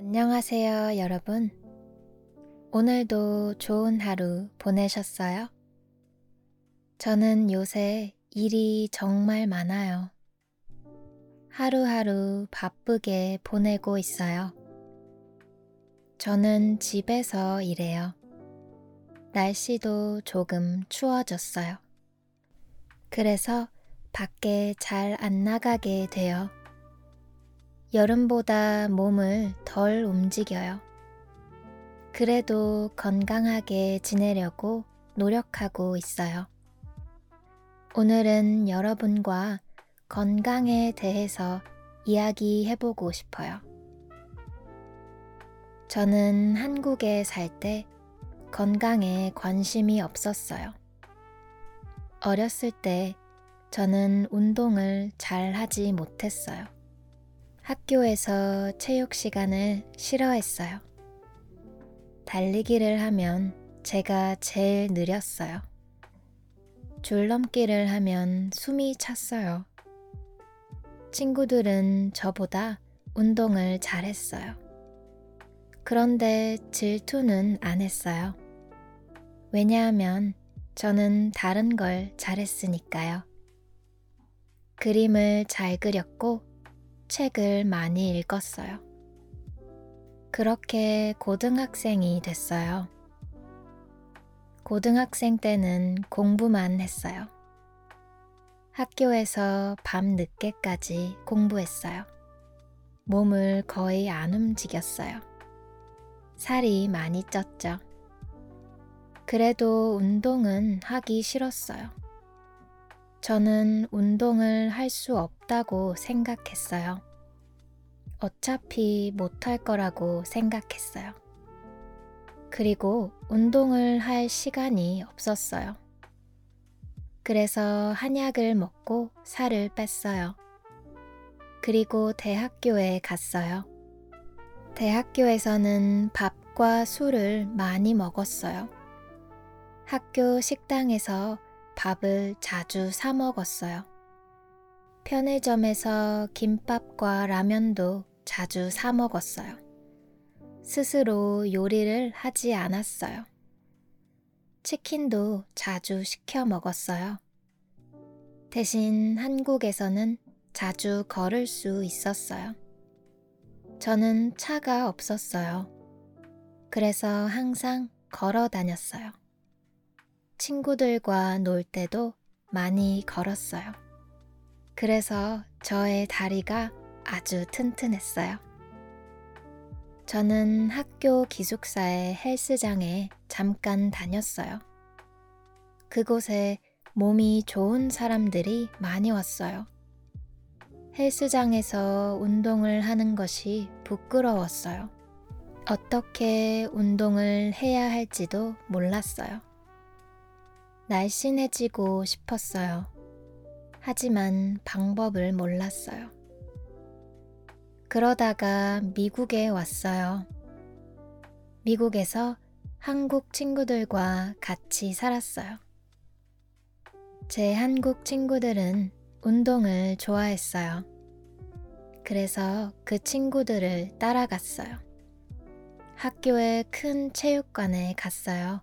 안녕하세요, 여러분. 오늘도 좋은 하루 보내셨어요? 저는 요새 일이 정말 많아요. 하루하루 바쁘게 보내고 있어요. 저는 집에서 일해요. 날씨도 조금 추워졌어요. 그래서 밖에 잘 안 나가게 돼요. 여름보다 몸을 덜 움직여요. 그래도 건강하게 지내려고 노력하고 있어요. 오늘은 여러분과 건강에 대해서 이야기해보고 싶어요. 저는 한국에 살 때 건강에 관심이 없었어요. 어렸을 때 저는 운동을 잘 하지 못했어요. 학교에서 체육 시간을 싫어했어요. 달리기를 하면 제가 제일 느렸어요. 줄넘기를 하면 숨이 찼어요. 친구들은 저보다 운동을 잘했어요. 그런데 질투는 안 했어요. 왜냐하면 저는 다른 걸 잘했으니까요. 그림을 잘 그렸고 책을 많이 읽었어요. 그렇게 고등학생이 됐어요. 고등학생 때는 공부만 했어요. 학교에서 밤 늦게까지 공부했어요. 몸을 거의 안 움직였어요. 살이 많이 쪘죠. 그래도 운동은 하기 싫었어요. 저는 운동을 할 수 없다고 생각했어요. 어차피 못할 거라고 생각했어요. 그리고 운동을 할 시간이 없었어요. 그래서 한약을 먹고 살을 뺐어요. 그리고 대학교에 갔어요. 대학교에서는 밥과 술을 많이 먹었어요. 학교 식당에서 밥을 자주 사 먹었어요. 편의점에서 김밥과 라면도 자주 사 먹었어요. 스스로 요리를 하지 않았어요. 치킨도 자주 시켜 먹었어요. 대신 한국에서는 자주 걸을 수 있었어요. 저는 차가 없었어요. 그래서 항상 걸어 다녔어요. 친구들과 놀 때도 많이 걸었어요. 그래서 저의 다리가 아주 튼튼했어요. 저는 학교 기숙사의 헬스장에 잠깐 다녔어요. 그곳에 몸이 좋은 사람들이 많이 왔어요. 헬스장에서 운동을 하는 것이 부끄러웠어요. 어떻게 운동을 해야 할지도 몰랐어요. 날씬해지고 싶었어요. 하지만 방법을 몰랐어요. 그러다가 미국에 왔어요. 미국에서 한국 친구들과 같이 살았어요. 제 한국 친구들은 운동을 좋아했어요. 그래서 그 친구들을 따라갔어요. 학교의 큰 체육관에 갔어요.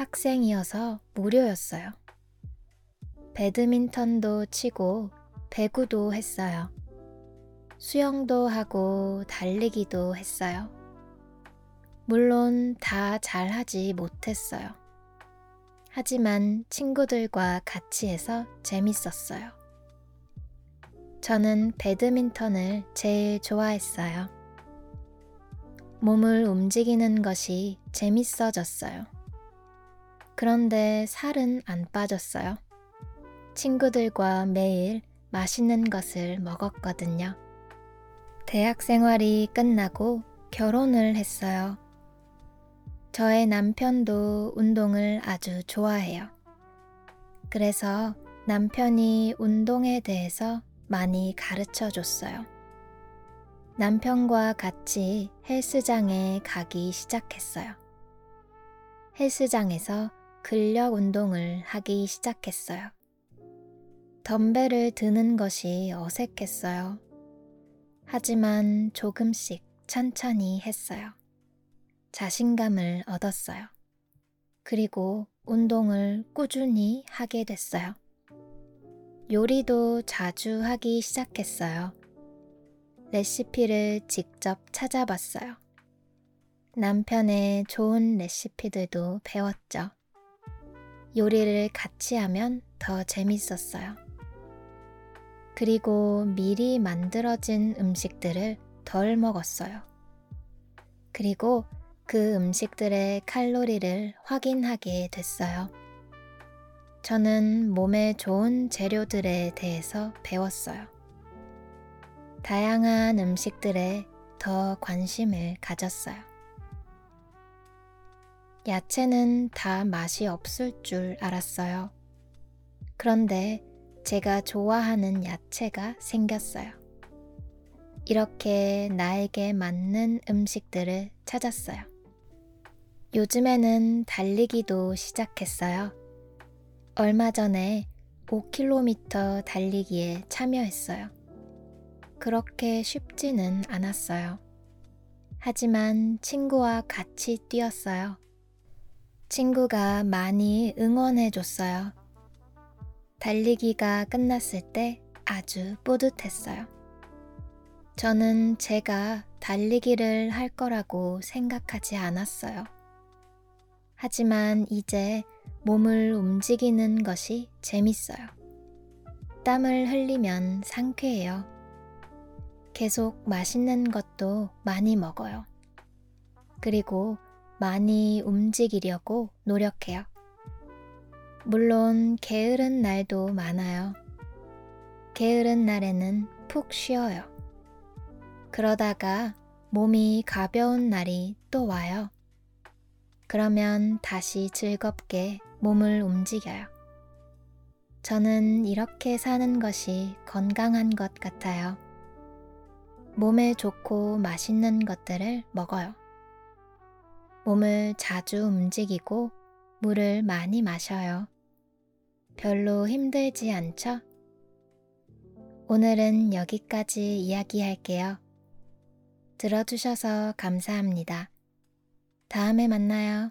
학생이어서 무료였어요. 배드민턴도 치고 배구도 했어요. 수영도 하고 달리기도 했어요. 물론 다 잘하지 못했어요. 하지만 친구들과 같이 해서 재밌었어요. 저는 배드민턴을 제일 좋아했어요. 몸을 움직이는 것이 재밌어졌어요. 그런데 살은 안 빠졌어요. 친구들과 매일 맛있는 것을 먹었거든요. 대학 생활이 끝나고 결혼을 했어요. 저의 남편도 운동을 아주 좋아해요. 그래서 남편이 운동에 대해서 많이 가르쳐 줬어요. 남편과 같이 헬스장에 가기 시작했어요. 헬스장에서 근력 운동을 하기 시작했어요. 덤벨을 드는 것이 어색했어요. 하지만 조금씩 천천히 했어요. 자신감을 얻었어요. 그리고 운동을 꾸준히 하게 됐어요. 요리도 자주 하기 시작했어요. 레시피를 직접 찾아봤어요. 남편의 좋은 레시피들도 배웠죠. 요리를 같이 하면 더 재밌었어요. 그리고 미리 만들어진 음식들을 덜 먹었어요. 그리고 그 음식들의 칼로리를 확인하게 됐어요. 저는 몸에 좋은 재료들에 대해서 배웠어요. 다양한 음식들에 더 관심을 가졌어요. 야채는 다 맛이 없을 줄 알았어요. 그런데 제가 좋아하는 야채가 생겼어요. 이렇게 나에게 맞는 음식들을 찾았어요. 요즘에는 달리기도 시작했어요. 얼마 전에 5km 달리기에 참여했어요. 그렇게 쉽지는 않았어요. 하지만 친구와 같이 뛰었어요. 친구가 많이 응원해 줬어요. 달리기가 끝났을 때 아주 뿌듯했어요. 저는 제가 달리기를 할 거라고 생각하지 않았어요. 하지만 이제 몸을 움직이는 것이 재밌어요. 땀을 흘리면 상쾌해요. 계속 맛있는 것도 많이 먹어요. 그리고 많이 움직이려고 노력해요. 물론 게으른 날도 많아요. 게으른 날에는 푹 쉬어요. 그러다가 몸이 가벼운 날이 또 와요. 그러면 다시 즐겁게 몸을 움직여요. 저는 이렇게 사는 것이 건강한 것 같아요. 몸에 좋고 맛있는 것들을 먹어요. 몸을 자주 움직이고 물을 많이 마셔요. 별로 힘들지 않죠? 오늘은 여기까지 이야기할게요. 들어주셔서 감사합니다. 다음에 만나요.